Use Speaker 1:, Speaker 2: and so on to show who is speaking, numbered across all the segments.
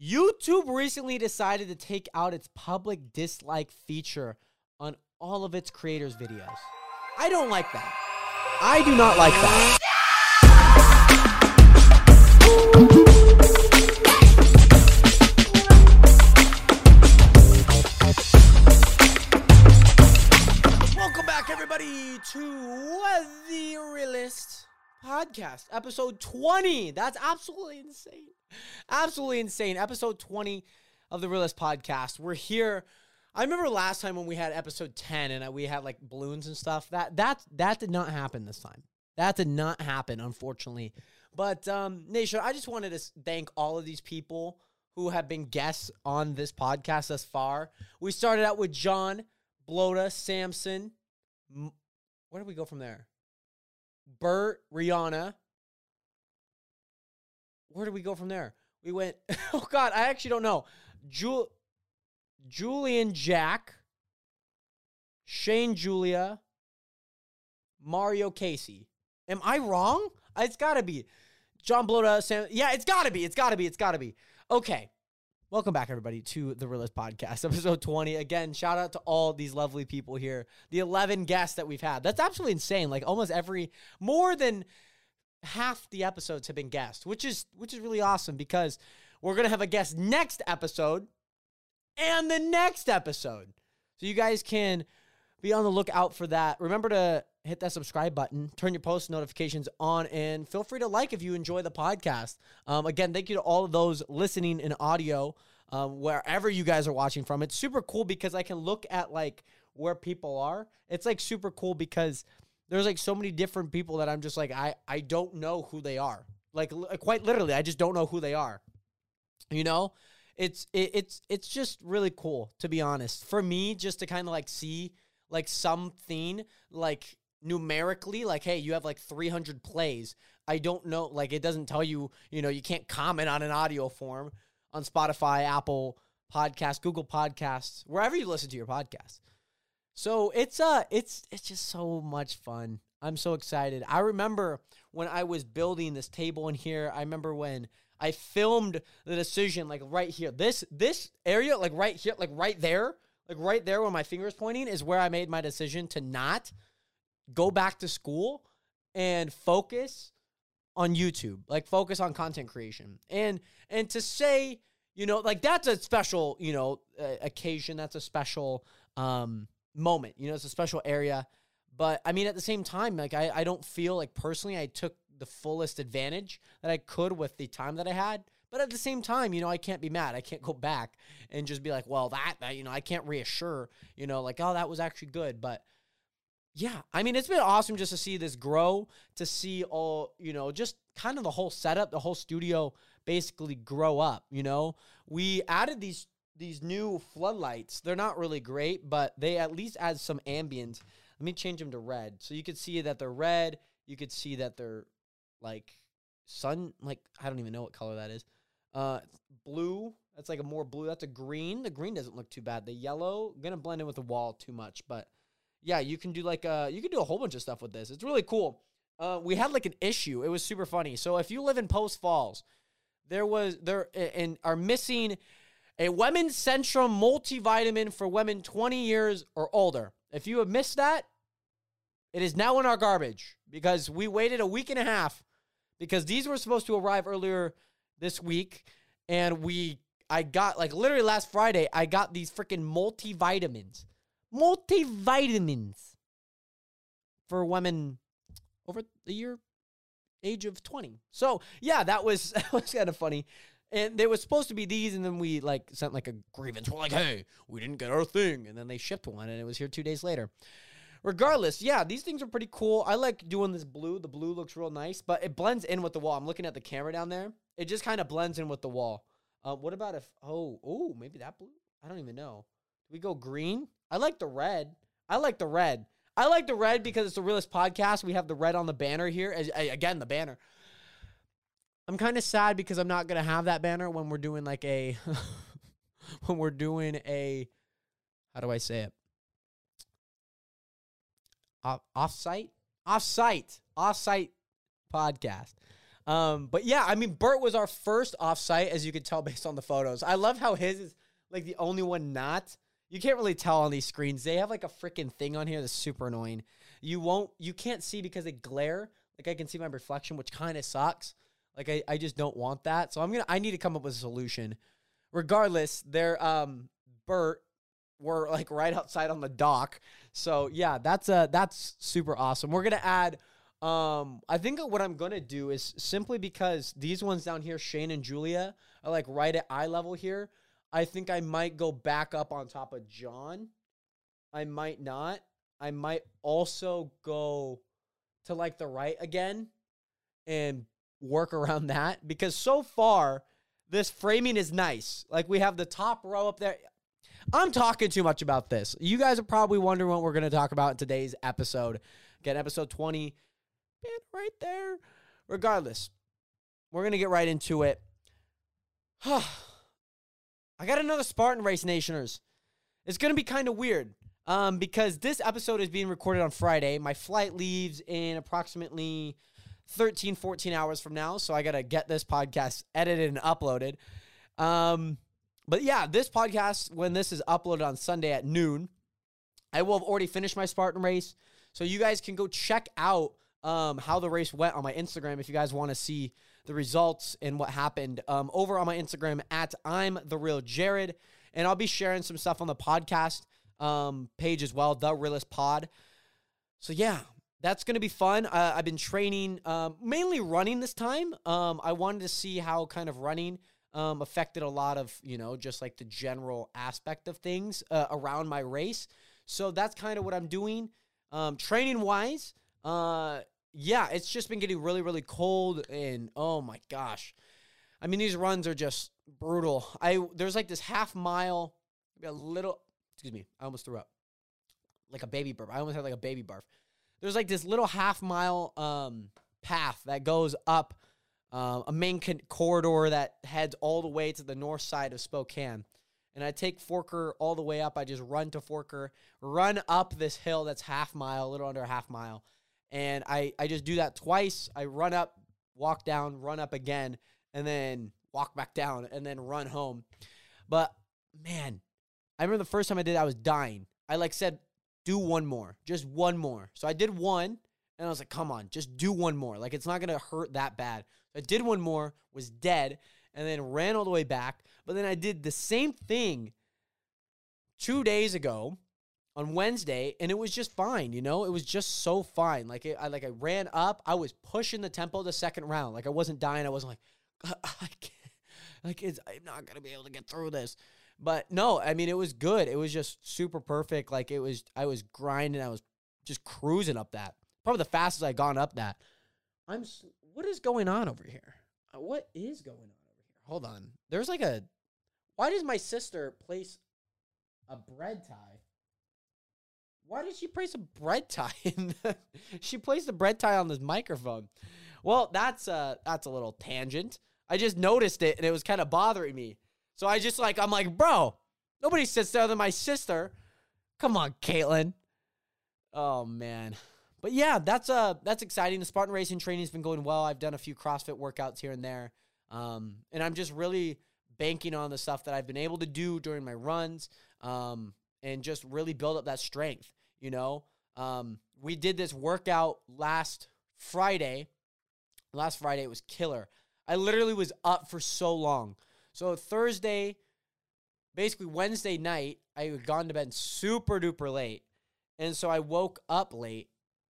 Speaker 1: YouTube recently decided to take out its public dislike feature on all of its creators' videos. I don't like that. I do not like that. Welcome back, everybody, to the Realist Podcast, episode 20. That's absolutely insane. Absolutely insane. Episode 20 of the Realist Podcast. We're here. I remember last time when we had episode 10 and we had like balloons and stuff. That that that did not happen this time. That did not happen, unfortunately. But um, Nation, I just wanted to thank all of these people who have been guests on this podcast thus far. We started out with John, Bloda, Samson. Where do we go from there? Bert, Rihanna. Where did we go from there? We went. Oh God, I actually don't know. Jul- Julian Jack, Shane Julia, Mario Casey. Am I wrong? It's got to be John Bloda. Sam. Yeah, it's got to be. It's got to be. It's got to be. Okay. Welcome back, everybody, to the Realist Podcast, episode 20. Again, shout out to all these lovely people here. The 11 guests that we've had. That's absolutely insane. Like almost every, more than half the episodes have been guests, which is which is really awesome because we're gonna have a guest next episode and the next episode. So you guys can be on the lookout for that. Remember to hit that subscribe button, turn your post notifications on, and feel free to like if you enjoy the podcast. Um, again, thank you to all of those listening in audio, um, wherever you guys are watching from. It's super cool because I can look at like where people are. It's like super cool because there's like so many different people that I'm just like I I don't know who they are. Like li- quite literally, I just don't know who they are. You know, it's it, it's it's just really cool to be honest. For me, just to kind of like see like something like numerically, like hey, you have like 300 plays. I don't know, like it doesn't tell you, you know, you can't comment on an audio form on Spotify, Apple Podcasts, Google Podcasts, wherever you listen to your podcast. So it's uh it's it's just so much fun. I'm so excited. I remember when I was building this table in here. I remember when I filmed the decision like right here. This this area like right here like right there, like right there where my finger is pointing is where I made my decision to not go back to school and focus on YouTube. Like focus on content creation. And and to say, you know, like that's a special, you know, uh, occasion, that's a special um moment. You know, it's a special area. But I mean, at the same time, like I, I don't feel like personally I took the fullest advantage that I could with the time that I had. But at the same time, you know, I can't be mad. I can't go back and just be like, well, that, that you know, I can't reassure, you know, like, oh, that was actually good. But yeah, I mean, it's been awesome just to see this grow, to see all, you know, just kind of the whole setup, the whole studio basically grow up, you know. We added these these new floodlights. They're not really great, but they at least add some ambient. Let me change them to red. So you could see that they're red. You could see that they're like sun like I don't even know what color that is. Uh blue. That's like a more blue. That's a green. The green doesn't look too bad. The yellow gonna blend in with the wall too much, but yeah, you can do like uh you can do a whole bunch of stuff with this. It's really cool. Uh we had like an issue. It was super funny. So if you live in Post Falls, there was there and are missing a Women's Centrum multivitamin for women 20 years or older. If you have missed that, it is now in our garbage because we waited a week and a half because these were supposed to arrive earlier this week and we I got like literally last Friday I got these freaking multivitamins. Multivitamins for women over the year age of 20. So, yeah, that was that was kind of funny. And they were supposed to be these, and then we like sent like a grievance. We're like, "Hey, we didn't get our thing," and then they shipped one, and it was here two days later. Regardless, yeah, these things are pretty cool. I like doing this blue. The blue looks real nice, but it blends in with the wall. I'm looking at the camera down there. It just kind of blends in with the wall. Uh, what about if? Oh, oh, maybe that blue. I don't even know. We go green? I like the red. I like the red. I like the red because it's the realest podcast. We have the red on the banner here. As, again, the banner. I'm kind of sad because I'm not gonna have that banner when we're doing like a when we're doing a how do I say it? Off offsite? Offsite. Offsite podcast. Um, but yeah, I mean, Bert was our first offsite, as you could tell based on the photos. I love how his is like the only one not. You can't really tell on these screens. They have like a freaking thing on here that's super annoying. You won't, you can't see because they glare. Like I can see my reflection, which kind of sucks. Like I, I just don't want that. So I'm gonna, I need to come up with a solution. Regardless, they're um Bert were like right outside on the dock. So yeah, that's uh that's super awesome. We're gonna add um I think what I'm gonna do is simply because these ones down here, Shane and Julia, are like right at eye level here. I think I might go back up on top of John. I might not. I might also go to like the right again and work around that because so far this framing is nice. Like we have the top row up there. I'm talking too much about this. You guys are probably wondering what we're going to talk about in today's episode. Again, episode 20, right there. Regardless, we're going to get right into it. I got another Spartan Race Nationers. It's going to be kind of weird um, because this episode is being recorded on Friday. My flight leaves in approximately 13, 14 hours from now. So I got to get this podcast edited and uploaded. Um, but yeah, this podcast, when this is uploaded on Sunday at noon, I will have already finished my Spartan race. So you guys can go check out um, how the race went on my Instagram if you guys want to see the results and what happened um, over on my Instagram at I'm the real Jared. And I'll be sharing some stuff on the podcast um, page as well, the realist pod. So yeah, that's going to be fun. Uh, I've been training um, mainly running this time. Um, I wanted to see how kind of running um, affected a lot of, you know, just like the general aspect of things uh, around my race. So that's kind of what I'm doing. Um, training wise, uh, yeah, it's just been getting really, really cold, and oh my gosh, I mean these runs are just brutal. I there's like this half mile, a little. Excuse me, I almost threw up, like a baby burp. I almost had like a baby barf. There's like this little half mile um, path that goes up uh, a main con- corridor that heads all the way to the north side of Spokane. And I take Forker all the way up. I just run to Forker, run up this hill that's half mile, a little under half mile. And I, I just do that twice. I run up, walk down, run up again, and then walk back down, and then run home. But man, I remember the first time I did, it, I was dying. I like said, do one more, just one more. So I did one, and I was like, come on, just do one more. Like it's not gonna hurt that bad. I did one more, was dead, and then ran all the way back. But then I did the same thing two days ago on Wednesday, and it was just fine. You know, it was just so fine. Like it, I like I ran up, I was pushing the tempo the second round. Like I wasn't dying. I wasn't like I can't. Like it's, I'm not gonna be able to get through this. But no, I mean it was good. It was just super perfect. Like it was, I was grinding. I was just cruising up that. Probably the fastest I'd gone up that. I'm what is going on over here? Uh, what is going on over here? Hold on. There's like a. Why does my sister place a bread tie? Why did she place a bread tie? In the, she placed a bread tie on this microphone. Well, that's uh that's a little tangent. I just noticed it and it was kind of bothering me. So I just like I'm like, bro, nobody sits there than my sister. Come on, Caitlin. Oh man. But yeah, that's uh that's exciting. The Spartan racing training has been going well. I've done a few CrossFit workouts here and there, um, and I'm just really banking on the stuff that I've been able to do during my runs, um, and just really build up that strength. You know, um, we did this workout last Friday. Last Friday it was killer. I literally was up for so long. So Thursday, basically Wednesday night, I had gone to bed super duper late. And so I woke up late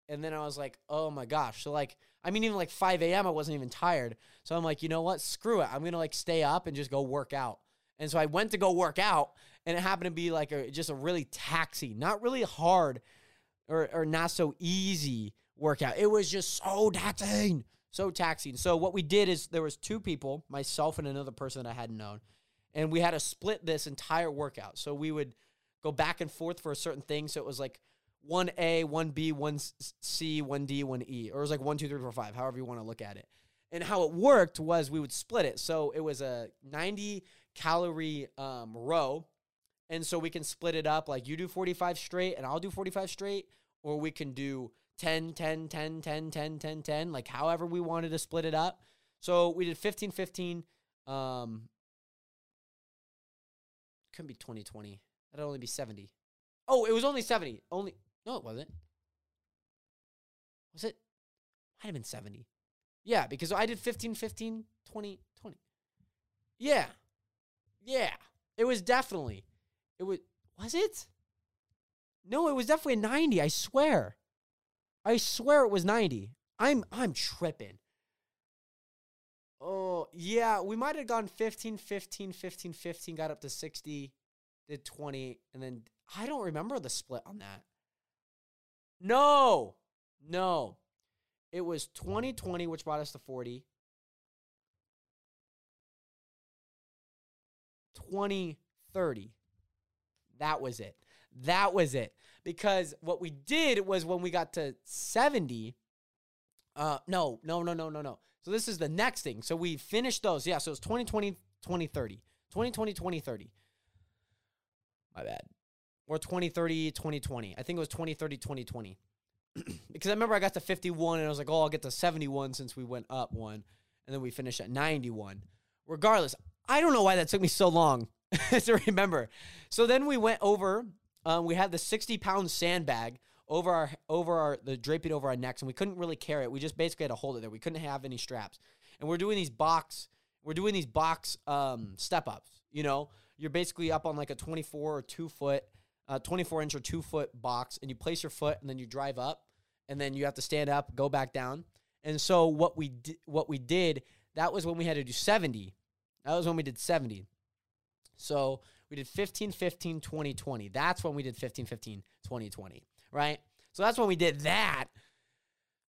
Speaker 1: and then I was like, oh my gosh. So like, I mean, even like 5 a.m., I wasn't even tired. So I'm like, you know what? Screw it. I'm gonna like stay up and just go work out. And so I went to go work out, and it happened to be like a just a really taxi, not really hard or or not so easy workout. It was just so taxing, so taxing. So what we did is there was two people, myself and another person that I hadn't known, and we had to split this entire workout. So we would go back and forth for a certain thing. So it was like one A, one B, one C, one D, one E, or it was like one, two, three, four, five, however you want to look at it. And how it worked was we would split it. So it was a 90 calorie um, row. And so we can split it up like you do 45 straight and I'll do 45 straight, or we can do 10, 10, 10, 10, 10, 10, 10, like however we wanted to split it up. So we did 15 15. Um, couldn't be 2020. That'd only be 70. Oh, it was only 70. Only, no, it wasn't. Was it? Might have been 70. Yeah, because I did 15 15 20 20. Yeah. Yeah. It was definitely. It was was it? No, it was definitely a 90, I swear. I swear it was 90. I'm I'm tripping. Oh, yeah, we might have gone 15 15 15 15 got up to 60, did 20 and then I don't remember the split on that. No. No. It was 2020 which brought us to 40. 2030. That was it. That was it. Because what we did was when we got to 70, uh, no, no, no, no, no, no. So this is the next thing. So we finished those. Yeah, so it's 2020, 2030. 2020, 2030. My bad. Or 2030, 2020. I think it was 2030, 2020. because I remember I got to 51 and I was like, oh, I'll get to 71 since we went up one. And then we finished at 91. Regardless, I don't know why that took me so long to remember. So then we went over. Um, we had the sixty pound sandbag over our over our the draping over our necks, and we couldn't really carry it. We just basically had to hold it there. We couldn't have any straps, and we're doing these box. We're doing these box um, step ups. You know, you're basically up on like a twenty four or two foot, uh, twenty four inch or two foot box, and you place your foot, and then you drive up, and then you have to stand up, go back down. And so what we di- what we did that was when we had to do seventy. That was when we did seventy. So we did 15, 15, 20, 20. That's when we did 15, 15, 20, 20, right? So that's when we did that.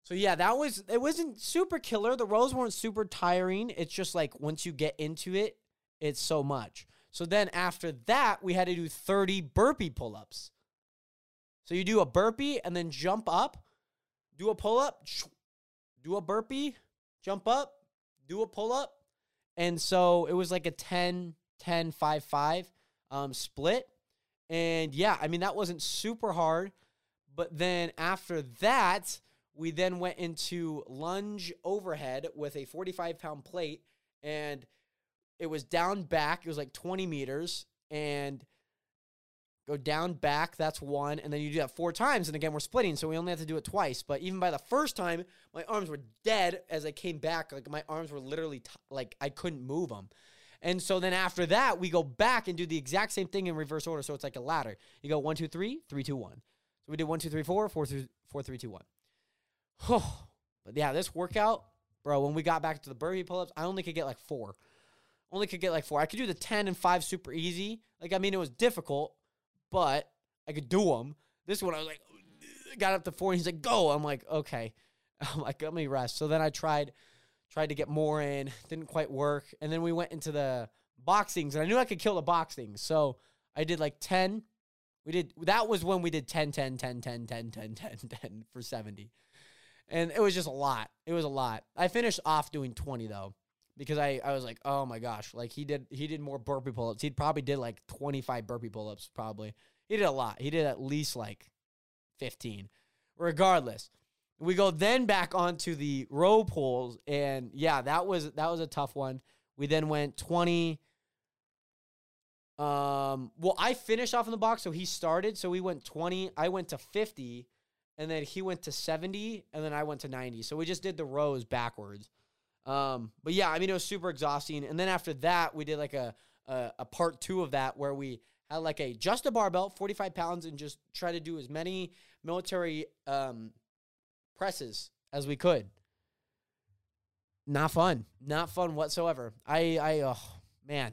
Speaker 1: So yeah, that was it wasn't super killer. The rows weren't super tiring. It's just like once you get into it, it's so much. So then after that, we had to do 30 burpee pull-ups. So you do a burpee and then jump up, do a pull-up, do a burpee, jump up, do a pull-up. And so it was like a 10 10 5 5 um, split. And yeah, I mean, that wasn't super hard. But then after that, we then went into lunge overhead with a 45 pound plate. And it was down back. It was like 20 meters. And go down back. That's one. And then you do that four times. And again, we're splitting. So we only have to do it twice. But even by the first time, my arms were dead as I came back. Like my arms were literally t- like I couldn't move them. And so then after that, we go back and do the exact same thing in reverse order. So it's like a ladder. You go one, two, three, three, two, one. So we did one, two, three, four, four, three, four, three, two, one. Oh, but yeah, this workout, bro, when we got back to the burpee pull ups, I only could get like four. Only could get like four. I could do the 10 and five super easy. Like, I mean, it was difficult, but I could do them. This one, I was like, got up to four and he's like, go. I'm like, okay. I'm like, let me rest. So then I tried tried to get more in, didn't quite work. And then we went into the boxings, and I knew I could kill the boxings. So I did like 10. We did, that was when we did 10, 10, 10, 10, 10, 10, 10, 10 for 70. And it was just a lot. It was a lot. I finished off doing 20 though, because I, I was like, oh my gosh, like he did, he did more burpee pull ups. He probably did like 25 burpee pull ups, probably. He did a lot. He did at least like 15. Regardless, we go then back onto the row pulls, and yeah, that was that was a tough one. We then went twenty. Um, well, I finished off in the box, so he started. So we went twenty. I went to fifty, and then he went to seventy, and then I went to ninety. So we just did the rows backwards. Um, but yeah, I mean it was super exhausting. And then after that, we did like a a, a part two of that where we had like a just a barbell, forty five pounds, and just try to do as many military um presses as we could. Not fun. Not fun whatsoever. I I oh man.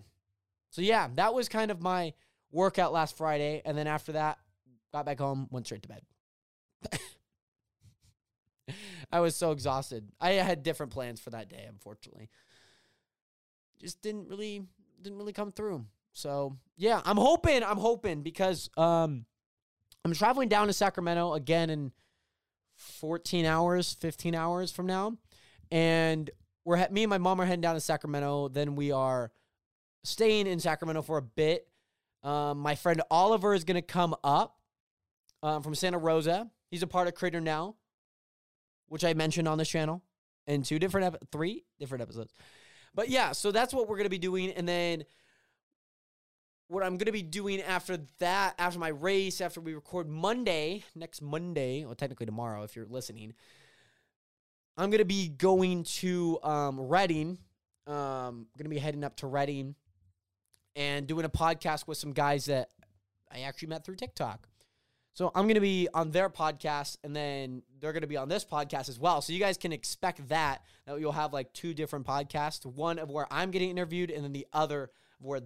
Speaker 1: So yeah, that was kind of my workout last Friday and then after that got back home, went straight to bed. I was so exhausted. I had different plans for that day, unfortunately. Just didn't really didn't really come through. So, yeah, I'm hoping, I'm hoping because um I'm traveling down to Sacramento again in 14 hours, 15 hours from now. And we're me and my mom are heading down to Sacramento. Then we are staying in Sacramento for a bit. Um, my friend Oliver is going to come up um, from Santa Rosa. He's a part of Creator Now, which I mentioned on this channel. in two different ep- three different episodes. But yeah, so that's what we're gonna be doing, and then what I'm gonna be doing after that, after my race, after we record Monday, next Monday, well technically tomorrow if you're listening, I'm gonna be going to um, Redding. Um, gonna be heading up to Redding and doing a podcast with some guys that I actually met through TikTok. So I'm going to be on their podcast and then they're going to be on this podcast as well. So you guys can expect that that you'll have like two different podcasts, one of where I'm getting interviewed and then the other where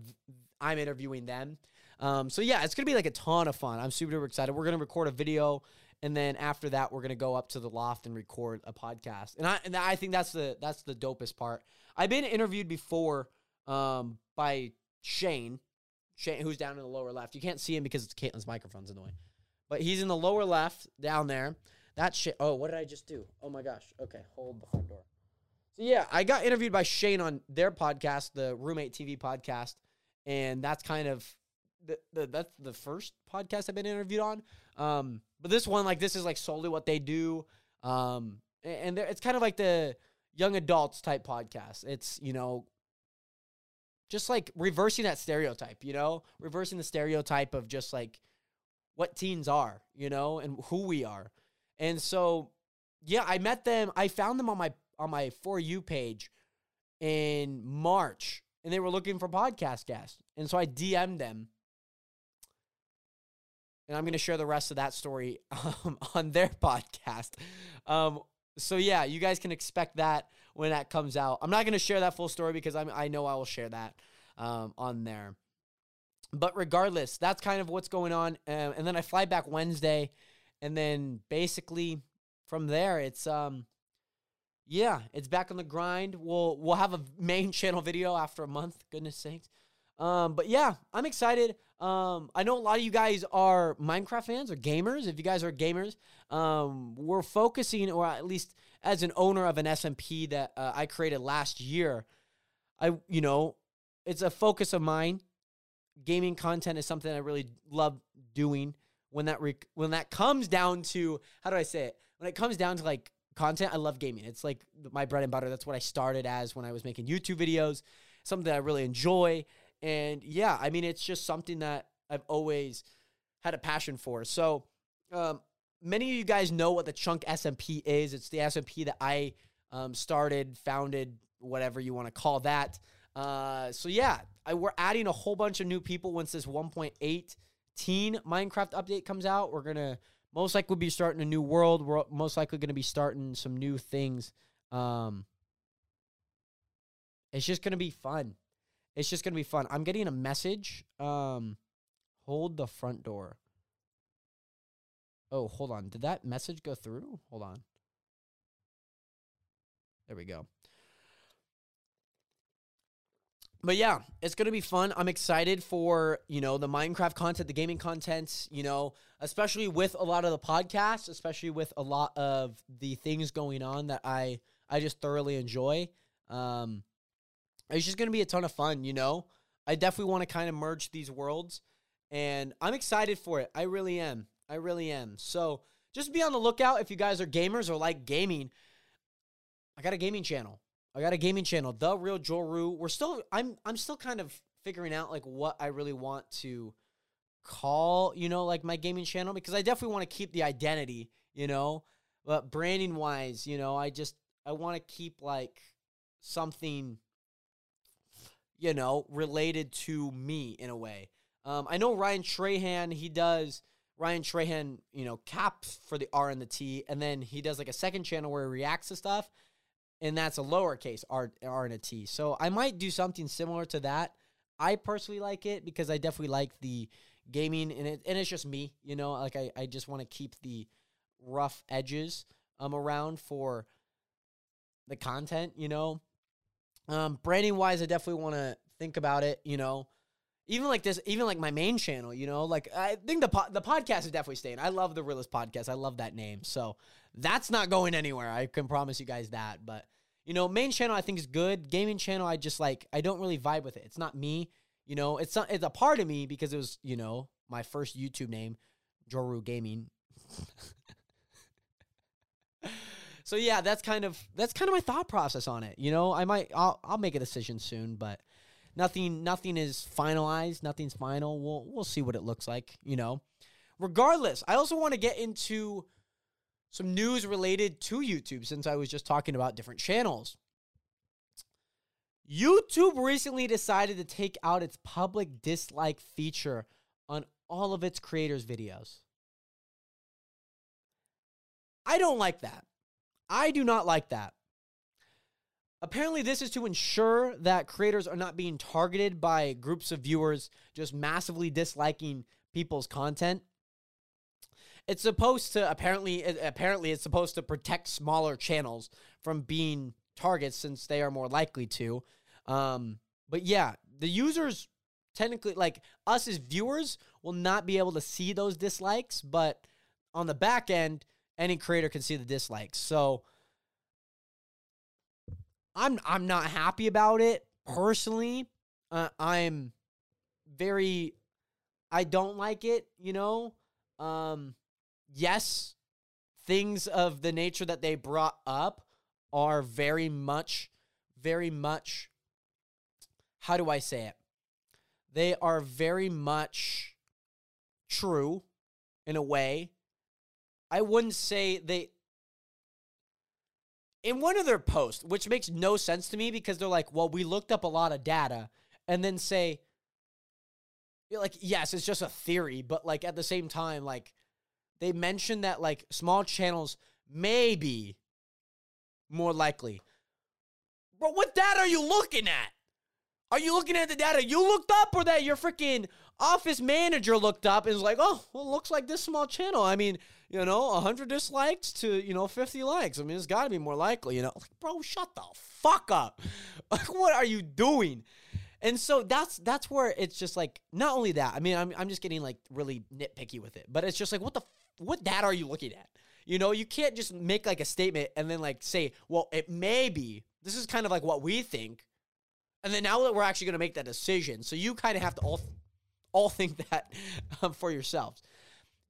Speaker 1: I'm interviewing them. Um, so yeah, it's to be like a ton of fun. I'm super duper excited. We're to record a video and then after that we're to go up to the loft and record a podcast. And I and I think that's the that's the dopest part. I've been interviewed before um, by Shane, Shane who's down in the lower left. You can't see him because it's Caitlin's microphone's in the way. But he's in the lower left down there. That shit. Oh, what did I just do? Oh my gosh. Okay, hold the front door. So yeah, I got interviewed by Shane on their podcast, the Roommate TV podcast, and that's kind of the, the that's the first podcast I've been interviewed on. Um, but this one, like, this is like solely what they do. Um, and it's kind of like the young adults type podcast. It's you know just like reversing that stereotype, you know, reversing the stereotype of just like what teens are, you know, and who we are. And so, yeah, I met them. I found them on my on my for you page in March, and they were looking for podcast guests. And so I DM'd them, and I'm going to share the rest of that story um, on their podcast. Um, so yeah, you guys can expect that when that comes out. I'm not going to share that full story because I'm, I know I will share that um, on there but regardless, that's kind of what's going on. Uh, and then I fly back Wednesday, and then basically from there, it's um, yeah, it's back on the grind. We'll we'll have a main channel video after a month. Goodness sakes. Um, but yeah, I'm excited. Um, I know a lot of you guys are Minecraft fans or gamers. If you guys are gamers, um, we're focusing, or at least as an owner of an SMP that uh, I created last year, I you know, it's a focus of mine gaming content is something I really love doing. When that rec- when that comes down to how do I say it? When it comes down to like content, I love gaming. It's like my bread and butter. That's what I started as when I was making YouTube videos. Something that I really enjoy. And yeah, I mean, it's just something that I've always had a passion for. So, um, many of you guys know what the Chunk SMP is. It's the SMP that I um, started, founded, whatever you want to call that. Uh, so yeah, I, we're adding a whole bunch of new people once this 1.8 teen Minecraft update comes out. We're gonna most likely be starting a new world. We're most likely gonna be starting some new things. Um, it's just gonna be fun. It's just gonna be fun. I'm getting a message. Um, hold the front door. Oh, hold on. Did that message go through? Hold on. There we go but yeah, it's gonna be fun. I'm excited for you know the Minecraft content, the gaming content. You know, especially with a lot of the podcasts, especially with a lot of the things going on that I I just thoroughly enjoy. Um, it's just gonna be a ton of fun. You know, I definitely want to kind of merge these worlds, and I'm excited for it. I really am. I really am. So just be on the lookout if you guys are gamers or like gaming. I got a gaming channel. I got a gaming channel, The Real Joru. We're still I'm I'm still kind of figuring out like what I really want to call, you know, like my gaming channel because I definitely want to keep the identity, you know. But branding wise, you know, I just I want to keep like something you know, related to me in a way. Um, I know Ryan Trahan, he does Ryan Trahan, you know, caps for the R and the T, and then he does like a second channel where he reacts to stuff and that's a lowercase r, r and a t. So I might do something similar to that. I personally like it because I definitely like the gaming and it, and it's just me, you know, like I, I just want to keep the rough edges um around for the content, you know. Um branding wise, I definitely want to think about it, you know. Even like this, even like my main channel, you know, like I think the po- the podcast is definitely staying. I love the realist podcast. I love that name. So that's not going anywhere. I can promise you guys that. But you know, main channel I think is good. Gaming channel I just like I don't really vibe with it. It's not me. You know, it's not, it's a part of me because it was you know my first YouTube name, Joru Gaming. so yeah, that's kind of that's kind of my thought process on it. You know, I might I'll I'll make a decision soon, but nothing nothing is finalized, nothing's final. We'll we'll see what it looks like, you know. Regardless, I also want to get into some news related to YouTube since I was just talking about different channels. YouTube recently decided to take out its public dislike feature on all of its creators' videos. I don't like that. I do not like that. Apparently, this is to ensure that creators are not being targeted by groups of viewers just massively disliking people's content. It's supposed to apparently apparently it's supposed to protect smaller channels from being targets since they are more likely to. Um, but yeah, the users technically like us as viewers will not be able to see those dislikes, but on the back end, any creator can see the dislikes. So I'm I'm not happy about it personally. Uh, I'm very I don't like it, you know. Um yes, things of the nature that they brought up are very much very much how do I say it? They are very much true in a way. I wouldn't say they in one of their posts, which makes no sense to me because they're like, well, we looked up a lot of data and then say, like, yes, it's just a theory, but like at the same time, like they mentioned that like small channels may be more likely. But what data are you looking at? Are you looking at the data you looked up or that your freaking office manager looked up and was like, oh, well, looks like this small channel. I mean, you know, 100 dislikes to, you know, 50 likes. I mean, it's got to be more likely, you know. Like, bro, shut the fuck up. Like, what are you doing? And so that's that's where it's just like not only that. I mean, I'm I'm just getting like really nitpicky with it. But it's just like what the what that are you looking at? You know, you can't just make like a statement and then like say, "Well, it may be." This is kind of like what we think. And then now that we're actually going to make that decision, so you kind of have to all all think that um, for yourselves.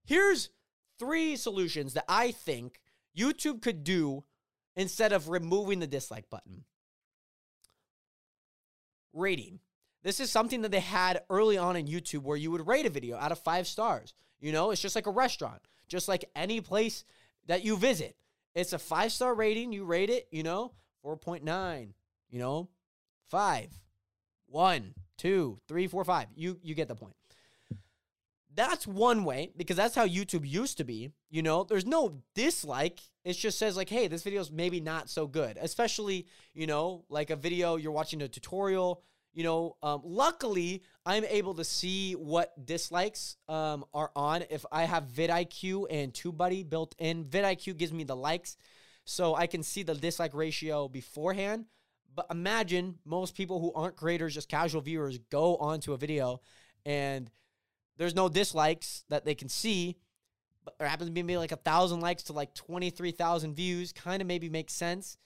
Speaker 1: Here's three solutions that I think YouTube could do instead of removing the dislike button. Rating. This is something that they had early on in YouTube where you would rate a video out of five stars. You know, it's just like a restaurant, just like any place that you visit. It's a five star rating. You rate it, you know, 4.9, you know, five, one, two, three, four, five. You you get the point. That's one way because that's how YouTube used to be. You know, there's no dislike. It just says like, hey, this video is maybe not so good. Especially, you know, like a video you're watching a tutorial. You know, um, luckily I'm able to see what dislikes um, are on if I have vidIQ and TubeBuddy built in. vidIQ gives me the likes, so I can see the dislike ratio beforehand. But imagine most people who aren't creators, just casual viewers, go onto a video and there's no dislikes that they can see, but there happens to be maybe like a thousand likes to like 23,000 views. Kind of maybe makes sense,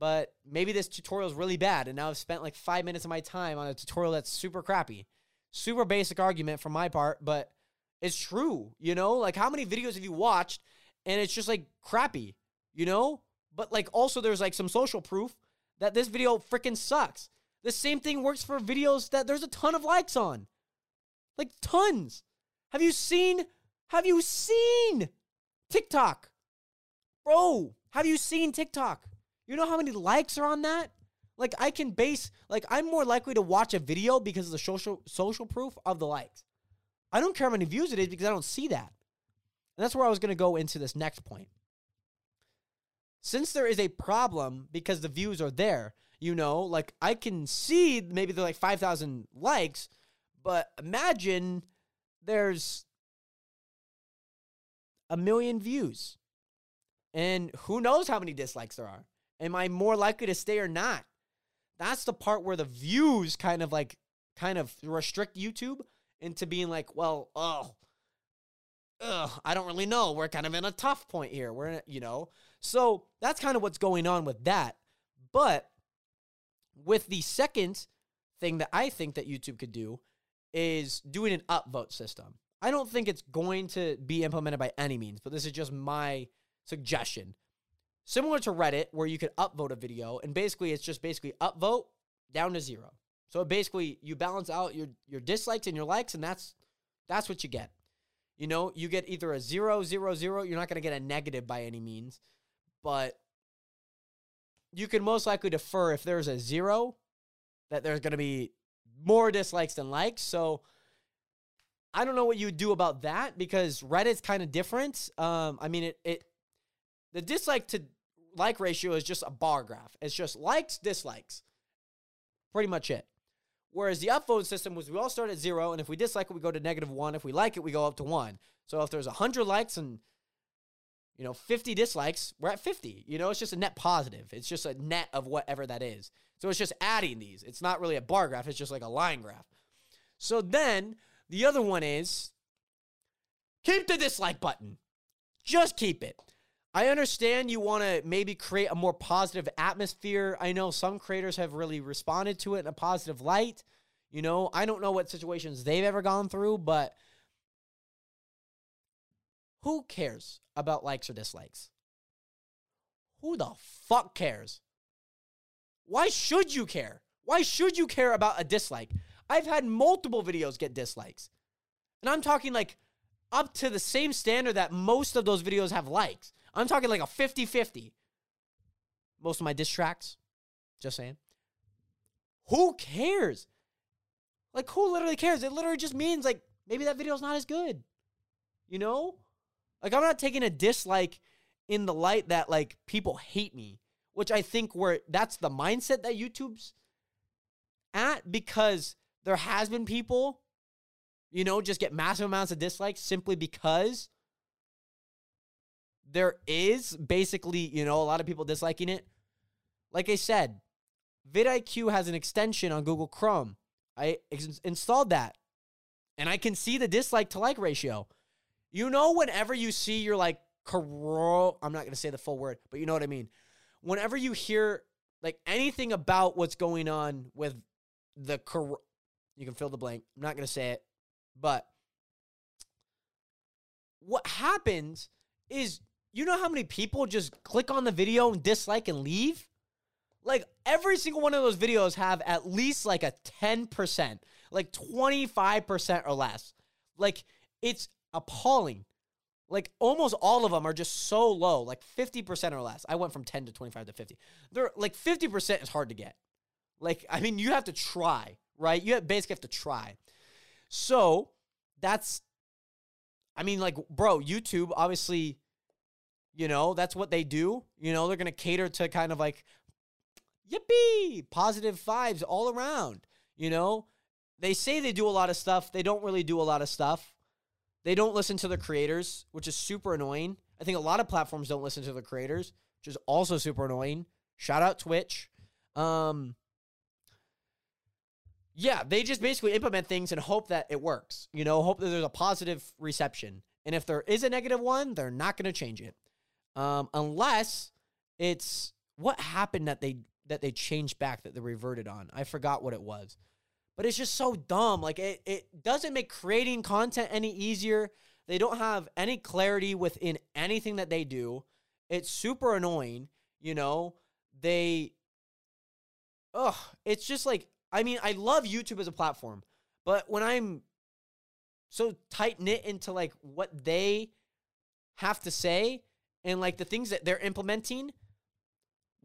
Speaker 1: but maybe this tutorial is really bad. And now I've spent like five minutes of my time on a tutorial that's super crappy. Super basic argument from my part, but it's true. You know, like how many videos have you watched and it's just like crappy, you know? But like also there's like some social proof that this video freaking sucks. The same thing works for videos that there's a ton of likes on. Like tons. Have you seen? Have you seen TikTok? Bro, have you seen TikTok? You know how many likes are on that? Like I can base like I'm more likely to watch a video because of the social social proof of the likes. I don't care how many views it is because I don't see that. And that's where I was going to go into this next point. Since there is a problem because the views are there, you know, like I can see maybe they're like 5,000 likes, but imagine there's a million views. And who knows how many dislikes there are? Am I more likely to stay or not? That's the part where the views kind of like kind of restrict YouTube into being like, well, oh, ugh, I don't really know. We're kind of in a tough point here. We're you know, so that's kind of what's going on with that. But with the second thing that I think that YouTube could do is doing an upvote system. I don't think it's going to be implemented by any means, but this is just my suggestion. similar to Reddit, where you could upvote a video, and basically it's just basically upvote down to zero. So basically, you balance out your your dislikes and your likes, and that's that's what you get. You know, you get either a zero, zero, zero. You're not going to get a negative by any means, but you can most likely defer if there's a zero that there's going to be more dislikes than likes. So I don't know what you would do about that because Reddit's kind of different. Um, I mean, it, it the dislike to like ratio is just a bar graph. It's just likes, dislikes. Pretty much it. Whereas the upvote system was we all start at zero, and if we dislike it, we go to negative one. If we like it, we go up to one. So if there's 100 likes and you know 50 dislikes, we're at 50. You know, it's just a net positive. It's just a net of whatever that is. So it's just adding these. It's not really a bar graph, it's just like a line graph. So then the other one is keep the dislike button. Just keep it. I understand you want to maybe create a more positive atmosphere. I know some creators have really responded to it in a positive light. You know, I don't know what situations they've ever gone through, but who cares about likes or dislikes? Who the fuck cares? Why should you care? Why should you care about a dislike? I've had multiple videos get dislikes. And I'm talking like up to the same standard that most of those videos have likes. I'm talking like a 50 50. Most of my diss tracks, just saying. Who cares? Like, who literally cares? It literally just means like maybe that video's not as good. You know? Like, I'm not taking a dislike in the light that like people hate me, which I think where that's the mindset that YouTube's at because there has been people, you know, just get massive amounts of dislikes simply because there is basically, you know, a lot of people disliking it. Like I said, vidIQ has an extension on Google Chrome. I ex- installed that and I can see the dislike to like ratio. You know, whenever you see your like, coro- I'm not going to say the full word, but you know what I mean. Whenever you hear like anything about what's going on with the, cor- you can fill the blank. I'm not going to say it, but what happens is you know how many people just click on the video and dislike and leave? Like every single one of those videos have at least like a 10%, like 25% or less. Like it's appalling. Like almost all of them are just so low, like 50% or less. I went from 10 to 25 to 50. They're like 50% is hard to get. Like, I mean, you have to try, right? You basically have to try. So that's, I mean, like, bro, YouTube obviously you know, that's what they do. You know, they're going to cater to kind of like, yippee, positive vibes all around. You know, they say they do a lot of stuff. They don't really do a lot of stuff. They don't listen to the creators, which is super annoying. I think a lot of platforms don't listen to the creators, which is also super annoying. Shout out Twitch. Um, yeah, they just basically implement things and hope that it works. You know, hope that there's a positive reception. And if there is a negative one, they're not going to change it um, unless it's what happened that they that they changed back that they reverted on. I forgot what it was, but it's just so dumb. Like it it doesn't make creating content any easier. They don't have any clarity within anything that they do. It's super annoying. You know they. Ugh, it's just like I mean I love YouTube as a platform, but when I'm so tight knit into like what they have to say, and like the things that they're implementing,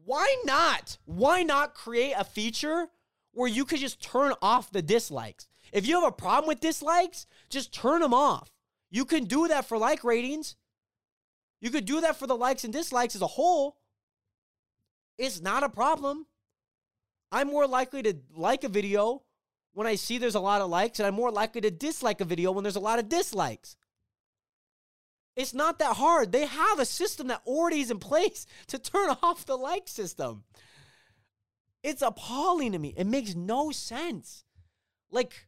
Speaker 1: why not? Why not create a feature where you could just turn off the dislikes? If you have a problem with dislikes, just turn them off. You can do that for like ratings. You could do that for the likes and dislikes as a whole. It's not a problem. I'm more likely to like a video when I see there's a lot of likes, and I'm more likely to dislike a video when there's a lot of dislikes. It's not that hard. They have a system that already is in place to turn off the like system. It's appalling to me. It makes no sense. Like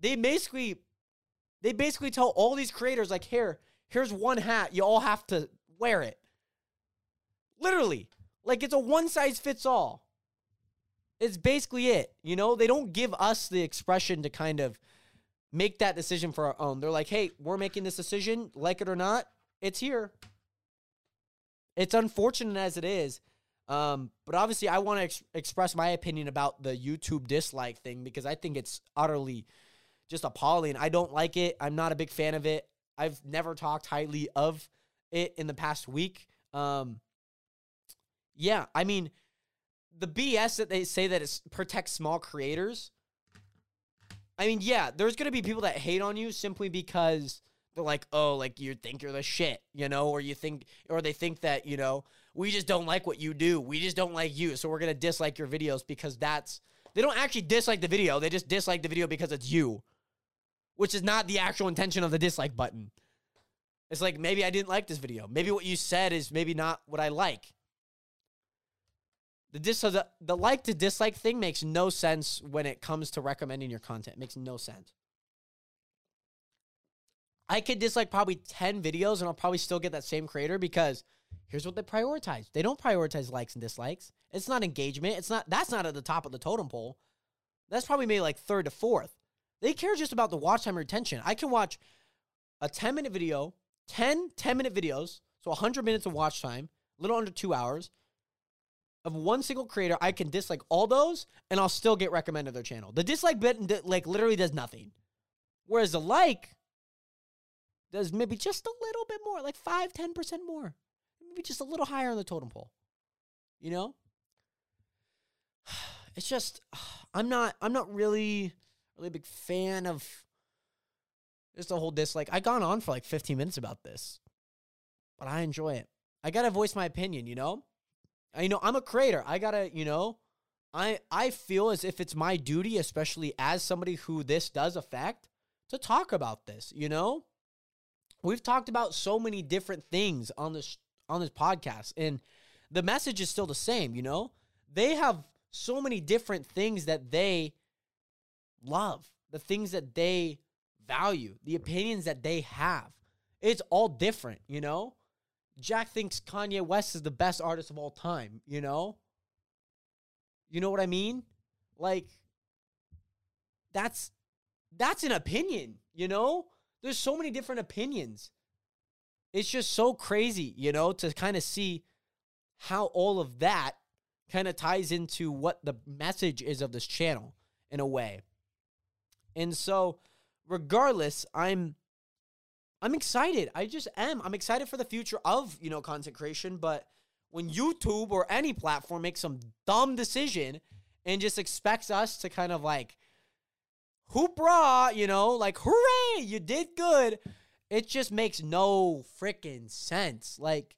Speaker 1: they basically they basically tell all these creators like here, here's one hat, you all have to wear it. Literally. Like it's a one size fits all. It's basically it. You know, they don't give us the expression to kind of make that decision for our own. They're like, hey, we're making this decision, like it or not, it's here. It's unfortunate as it is. Um, but obviously, I want to ex- express my opinion about the YouTube dislike thing because I think it's utterly just appalling. I don't like it. I'm not a big fan of it. I've never talked highly of it in the past week. Um, yeah, I mean, the BS that they say that it protects small creators. I mean, yeah, there's gonna be people that hate on you simply because they're like, oh, like you think you're the shit, you know, or you think, or they think that you know, we just don't like what you do. We just don't like you, so we're gonna dislike your videos because that's. They don't actually dislike the video. They just dislike the video because it's you, which is not the actual intention of the dislike button. It's like maybe I didn't like this video. Maybe what you said is maybe not what I like. The dis the, the like to dislike thing makes no sense when it comes to recommending your content. It makes no sense. I could dislike probably 10 videos and I'll probably still get that same creator because here's what they prioritize. They don't prioritize likes and dislikes. It's not engagement. It's not that's not at the top of the totem pole. That's probably maybe like third to fourth. They care just about the watch time retention. I can watch a 10 minute video 10 10 minute videos, so 100 minutes of watch time, a little under two hours of one single creator. I can dislike all those and I'll still get recommended their channel. The dislike button, like, literally does nothing. Whereas the like does maybe just a little bit more, like 5 10% more. Maybe just a little higher on the totem pole. You know? It's just I'm not I'm not really really a big fan of just the whole dislike. I gone on for like 15 minutes about this, but I enjoy it. I gotta voice my opinion, you know. I, you know, I'm a creator. I gotta, you know, I I feel as if it's my duty, especially as somebody who this does affect, to talk about this. You know, we've talked about so many different things on this on this podcast, and the message is still the same. You know, they have so many different things that they love, the things that they value, the opinions that they have. It's all different, you know? Jack thinks Kanye West is the best artist of all time, you know? You know what I mean? Like that's that's an opinion, you know? There's so many different opinions. It's just so crazy, you know, to kind of see how all of that kind of ties into what the message is of this channel in a way. And so regardless, I'm I'm excited. I just am. I'm excited for the future of, you know, content creation, but when YouTube or any platform makes some dumb decision and just expects us to kind of like hoopra, you know, like hooray, you did good. It just makes no freaking sense. Like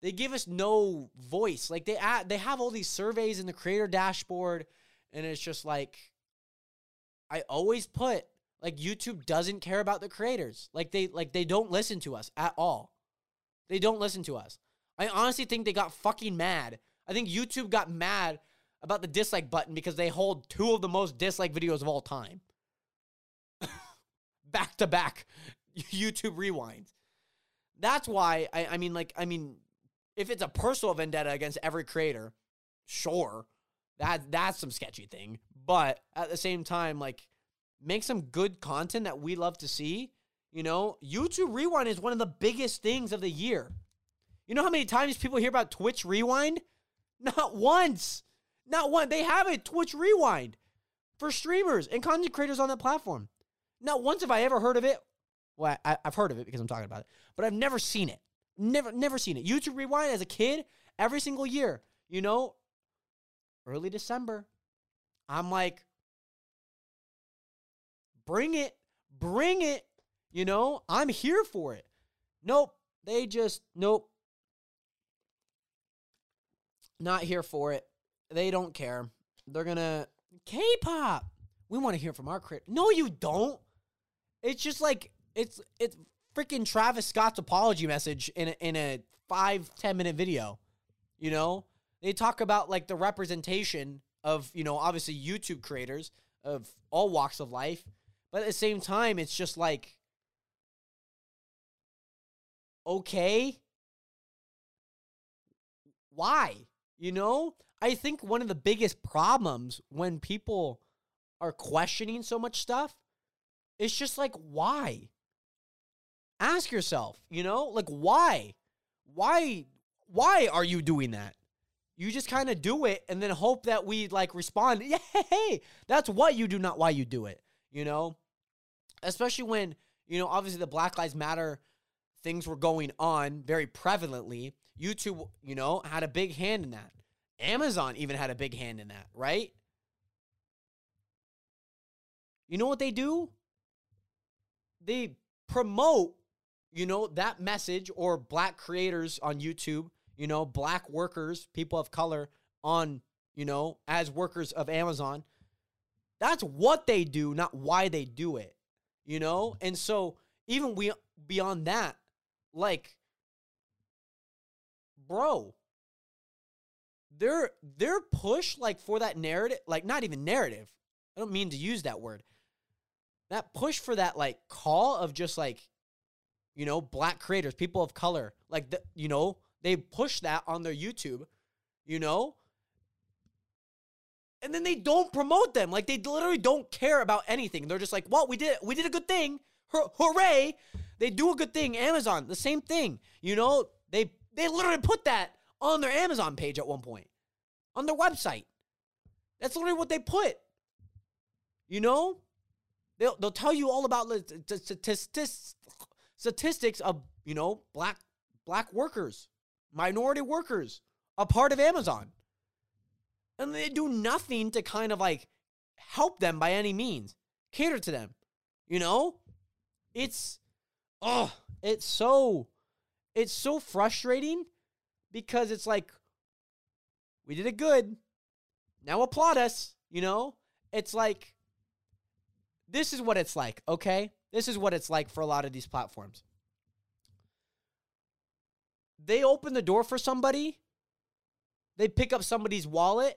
Speaker 1: they give us no voice. Like they add, they have all these surveys in the creator dashboard and it's just like I always put like YouTube doesn't care about the creators. Like they like they don't listen to us at all. They don't listen to us. I honestly think they got fucking mad. I think YouTube got mad about the dislike button because they hold two of the most disliked videos of all time. back to back YouTube rewinds. That's why I, I mean like I mean if it's a personal vendetta against every creator, sure. That that's some sketchy thing. But at the same time, like make some good content that we love to see. You know, YouTube Rewind is one of the biggest things of the year. You know how many times people hear about Twitch Rewind? Not once. Not one. They have a Twitch Rewind for streamers and content creators on that platform. Not once have I ever heard of it. Well, I, have heard of it because I'm talking about it, but I've never seen it. Never, never seen it. YouTube Rewind as a kid, every single year. You know, early December, I'm like, Bring it. Bring it. You know, I'm here for it. Nope. They just, nope. Not here for it. They don't care. They're going to, K pop. We want to hear from our creator. No, you don't. It's just like, it's, it's freaking Travis Scott's apology message in a, in a five ten minute video. You know, they talk about like the representation of, you know, obviously YouTube creators of all walks of life but at the same time, it's just like, okay, why? You know, I think one of the biggest problems when people are questioning so much stuff is just like, why? Ask yourself, you know, like, why? Why? why are you doing that? You just kind of do it and then hope that we like respond. Yeah, hey, that's what you do, not why you do it. You know, especially when you know obviously the Black Lives Matter things were going on very prevalently. YouTube, you know, had a big hand in that. Amazon even had a big hand in that, right? You know what they do? They promote, you know, that message or black creators on YouTube, you know, black workers, people of color on, you know, as workers of Amazon. That's what they do, not why they do it, you know? And so, even we beyond that, like bro, their their push like for that narrative, like not even narrative. I don't mean to use that word. That push for that like call of just like you know, black creators, people of color, like the, you know, they push that on their YouTube, you know? And then they don't promote them. Like they literally don't care about anything. They're just like, "Well, we did we did a good thing. Hooray!" They do a good thing. Amazon, the same thing. You know, they they literally put that on their Amazon page at one point, on their website. That's literally what they put. You know, they'll they'll tell you all about the statistics statistics of you know black black workers, minority workers, a part of Amazon, and they do nothing to kind of like help them by any means, cater to them. You know, it's oh, it's so it's so frustrating because it's like we did it good. Now applaud us, you know? It's like this is what it's like, okay? This is what it's like for a lot of these platforms. They open the door for somebody, they pick up somebody's wallet,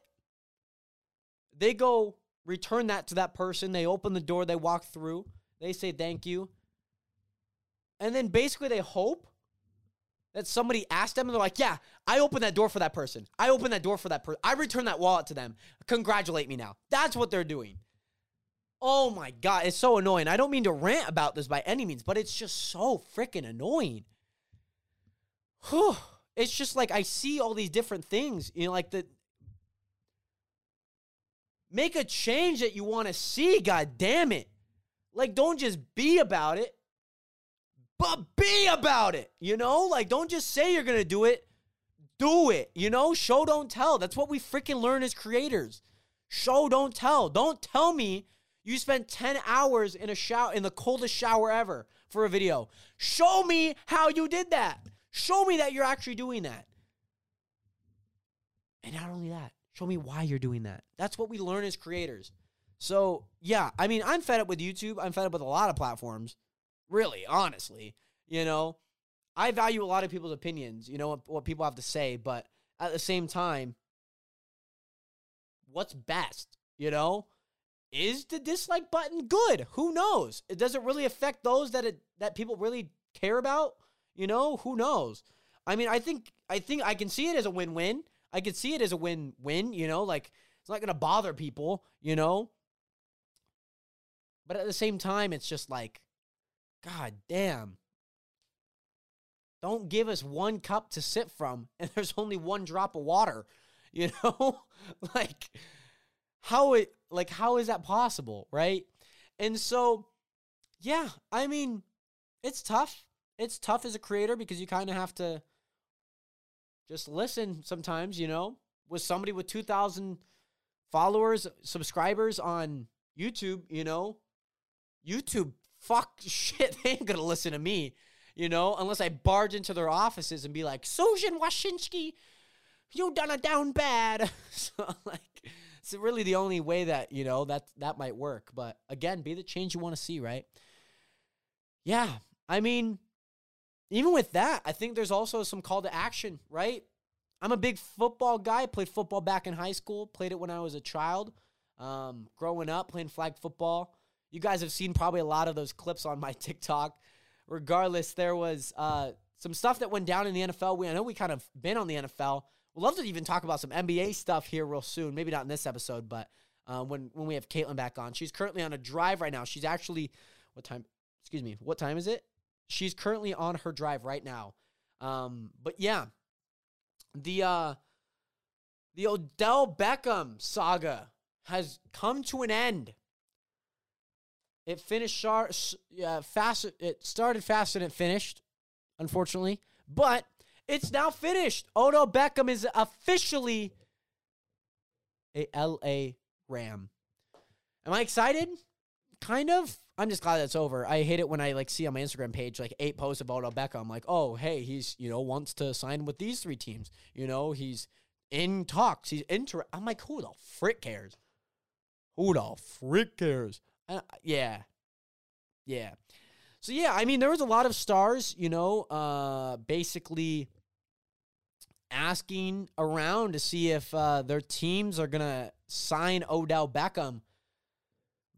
Speaker 1: they go return that to that person, they open the door, they walk through, they say thank you. And then basically they hope that somebody asked them and they're like, yeah, I opened that door for that person. I opened that door for that person. I returned that wallet to them. Congratulate me now. That's what they're doing. Oh my God. It's so annoying. I don't mean to rant about this by any means, but it's just so freaking annoying. Whew. It's just like I see all these different things, you know, like the. Make a change that you want to see, god damn it. Like, don't just be about it but be about it. You know, like don't just say you're gonna do it, do it. You know, show don't tell. That's what we freaking learn as creators. Show don't tell. Don't tell me you spent 10 hours in a shower in the coldest shower ever for a video. Show me how you did that. Show me that you're actually doing that. And not only that, show me why you're doing that. That's what we learn as creators. So, yeah, I mean, I'm fed up with YouTube. I'm fed up with a lot of platforms. Really, honestly, you know, I value a lot of people's opinions, you know, what, what people have to say, but at the same time, what's best, you know? Is the dislike button good? Who knows? It doesn't really affect those that it that people really care about, you know? Who knows? I mean, I think I think I can see it as a win-win. I can see it as a win-win, you know, like it's not to bother people, you know? But at the same time, it's just like God damn. Don't give us one cup to sip from and there's only one drop of water. You know? like how it like how is that possible, right? And so yeah, I mean, it's tough. It's tough as a creator because you kind of have to just listen sometimes, you know? With somebody with 2000 followers, subscribers on YouTube, you know, YouTube fuck shit, they ain't gonna listen to me, you know, unless I barge into their offices and be like, Susan Washinsky, you done it down bad. so like it's really the only way that, you know, that that might work. But again, be the change you want to see, right? Yeah. I mean, even with that, I think there's also some call to action, right? I'm a big football guy. Played football back in high school. Played it when I was a child. Um, growing up, playing flag football. You guys have seen probably a lot of those clips on my TikTok. Regardless, there was uh, some stuff that went down in the NFL. We, I know we kind of been on the NFL. We'd love to even talk about some NBA stuff here real soon. Maybe not in this episode, but uh, when when we have Caitlin back on, she's currently on a drive right now. She's actually what time? Excuse me. What time is it? She's currently on her drive right now. Um, but yeah, the uh the Odell Beckham saga has come to an end. It finished sharp, uh, fast. It started fast and it finished, unfortunately, but it's now finished. Odell Beckham is officially a LA Ram. Am I excited? Kind of. I'm just glad it's over. I hate it when I like see on my Instagram page like eight posts of Odell Beckham. I'm like, oh hey, he's you know wants to sign with these three teams. You know he's in talks. He's inter. I'm like, who the frick cares? Who the frick cares? Uh, yeah, yeah. So yeah, I mean, there was a lot of stars. You know, uh, basically asking around to see if uh, their teams are gonna sign Odell Beckham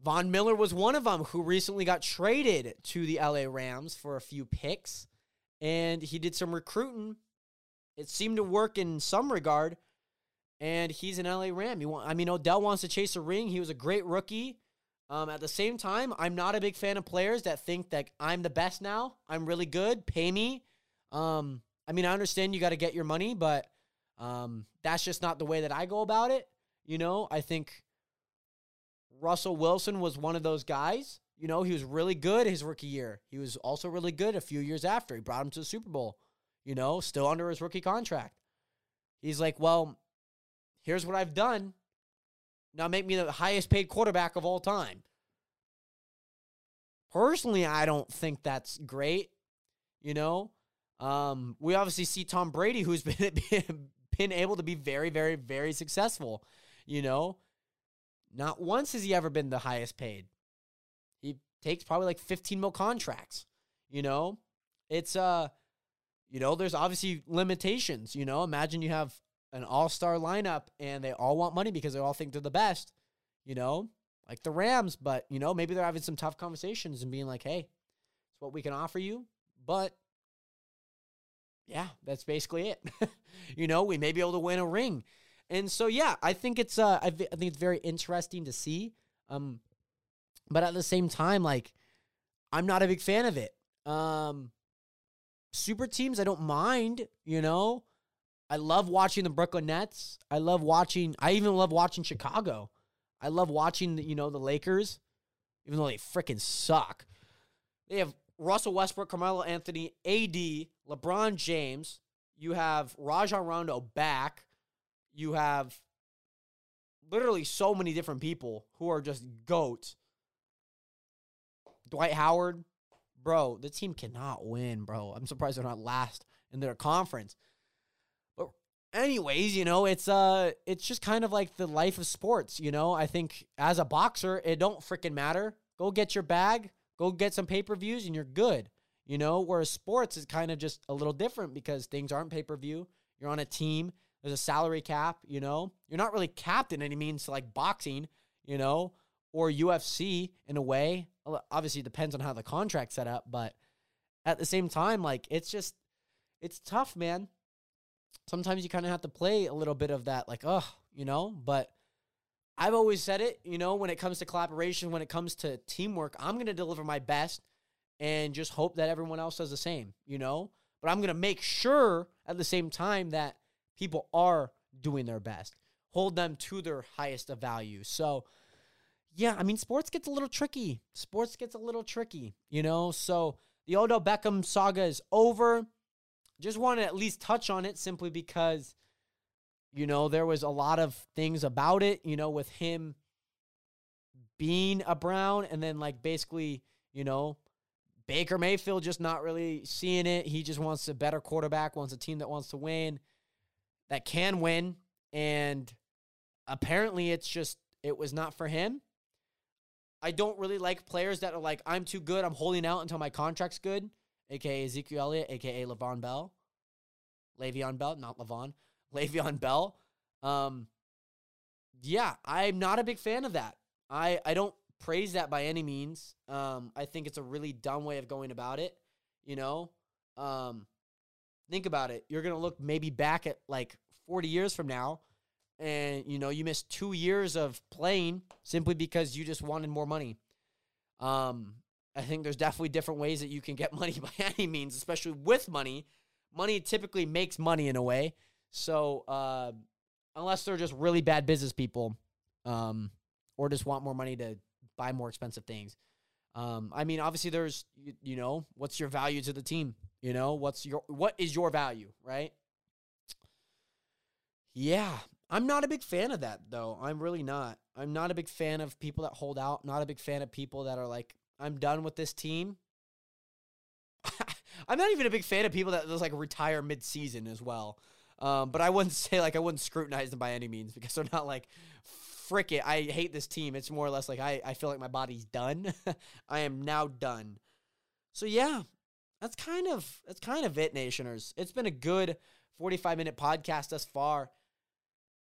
Speaker 1: Von Miller was one of them who recently got traded to the LA Rams for a few picks, and he did some recruiting. It seemed to work in some regard, and he's an LA Ram. You Want, I mean, Odell wants to chase a ring. He was a great rookie. Um, at the same time, I'm not a big fan of players that think that I'm the best now. I'm really good. Pay me. Um, I mean, I understand you got to get your money, but um, that's just not the way that I go about it. You know, I think Russell Wilson was one of those guys. You know, he was really good his rookie year. He was also really good a few years after. He brought him to the Super Bowl, you know, still under his rookie contract. He's like, well, here's what I've done. Now make me the highest paid quarterback of all time. Personally, I don't think that's great. You know, um, we obviously see Tom Brady, who's been been able to be very, very, very successful. You know, not once has he ever been the highest paid. He takes probably like 15 mil contracts. You know, it's uh, you know, there's obviously limitations. You know, imagine you have an all star lineup and they all want money because they all think they're the best. You know, like the Rams, but you know, maybe they're having some tough conversations and being like, hey, it's what we can offer you, but yeah, that's basically it. you know, we may be able to win a ring. And so yeah, I think it's uh I, think it's very interesting to see. Um but at the same time like I'm not a big fan of it. Um super teams I don't mind, you know. I love watching the Brooklyn Nets. I love watching I even love watching Chicago. I love watching, the, you know, the Lakers even though they freaking suck. They have Russell Westbrook, Carmelo Anthony, AD, LeBron James. You have Rajon Rondo back you have literally so many different people who are just goats. Dwight Howard, bro, the team cannot win, bro. I'm surprised they're not last in their conference. But anyways, you know, it's uh it's just kind of like the life of sports, you know? I think as a boxer, it don't freaking matter. Go get your bag, go get some pay-per-views and you're good. You know, whereas sports is kind of just a little different because things aren't pay-per-view. You're on a team there's a salary cap, you know. You're not really capped in any means like boxing, you know, or UFC in a way. Obviously, it depends on how the contract's set up, but at the same time, like it's just it's tough, man. Sometimes you kind of have to play a little bit of that, like, oh, you know, but I've always said it, you know, when it comes to collaboration, when it comes to teamwork, I'm going to deliver my best and just hope that everyone else does the same, you know? But I'm going to make sure at the same time that people are doing their best. Hold them to their highest of value. So, yeah, I mean, sports gets a little tricky. Sports gets a little tricky, you know? So, the Odell Beckham saga is over. Just want to at least touch on it simply because, you know, there was a lot of things about it, you know, with him being a Brown and then, like, basically, you know, Baker Mayfield just not really seeing it. He just wants a better quarterback, wants a team that wants to win that can win. And apparently it's just, it was not for him. I don't really like players that are like, I'm too good. I'm holding out until my contract's good, aka Ezekiel Elliott, aka Levon Bell. Le'Veon Bell, not Levon. Le'Veon Bell. Um, yeah, I'm not a big fan of that. I, I don't praise that by any means. Um, I think it's a really dumb way of going about it. You know, um, think about it. You're going to look maybe back at like 40 years from now and you know you missed 2 years of playing simply because you just wanted more money. Um I think there's definitely different ways that you can get money by any means, especially with money. Money typically makes money in a way. So uh, unless they're just really bad business people, um, or just want more money to buy more expensive things. Um, I mean, obviously, there's you, you know what's your value to the team. You know what's your what is your value, right? Yeah, I'm not a big fan of that though. I'm really not. I'm not a big fan of people that hold out. Not a big fan of people that are like, I'm done with this team. I'm not even a big fan of people that just like retire mid-season as well. Um, but I wouldn't say like I wouldn't scrutinize them by any means because they're not like frick it. I hate this team. It's more or less like I, I feel like my body's done. I am now done. So yeah, that's kind of that's kind of it, Nationers. It's been a good 45 minute podcast thus far.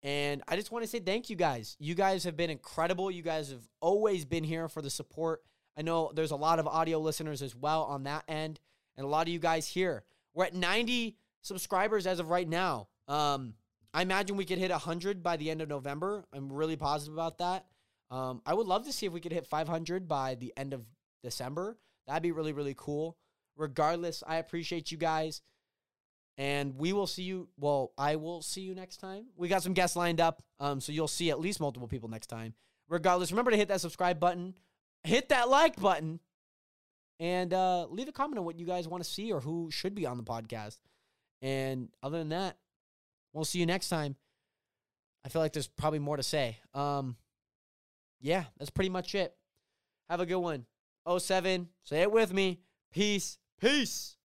Speaker 1: And I just want to say thank you guys. You guys have been incredible. You guys have always been here for the support. I know there's a lot of audio listeners as well on that end, and a lot of you guys here. We're at 90 subscribers as of right now. Um, I imagine we could hit 100 by the end of November. I'm really positive about that. Um, I would love to see if we could hit 500 by the end of December. That'd be really, really cool. Regardless, I appreciate you guys. And we will see you. Well, I will see you next time. We got some guests lined up. Um, so you'll see at least multiple people next time. Regardless, remember to hit that subscribe button, hit that like button, and uh, leave a comment on what you guys want to see or who should be on the podcast. And other than that, we'll see you next time. I feel like there's probably more to say. Um, yeah, that's pretty much it. Have a good one. 07, say it with me. Peace. Peace.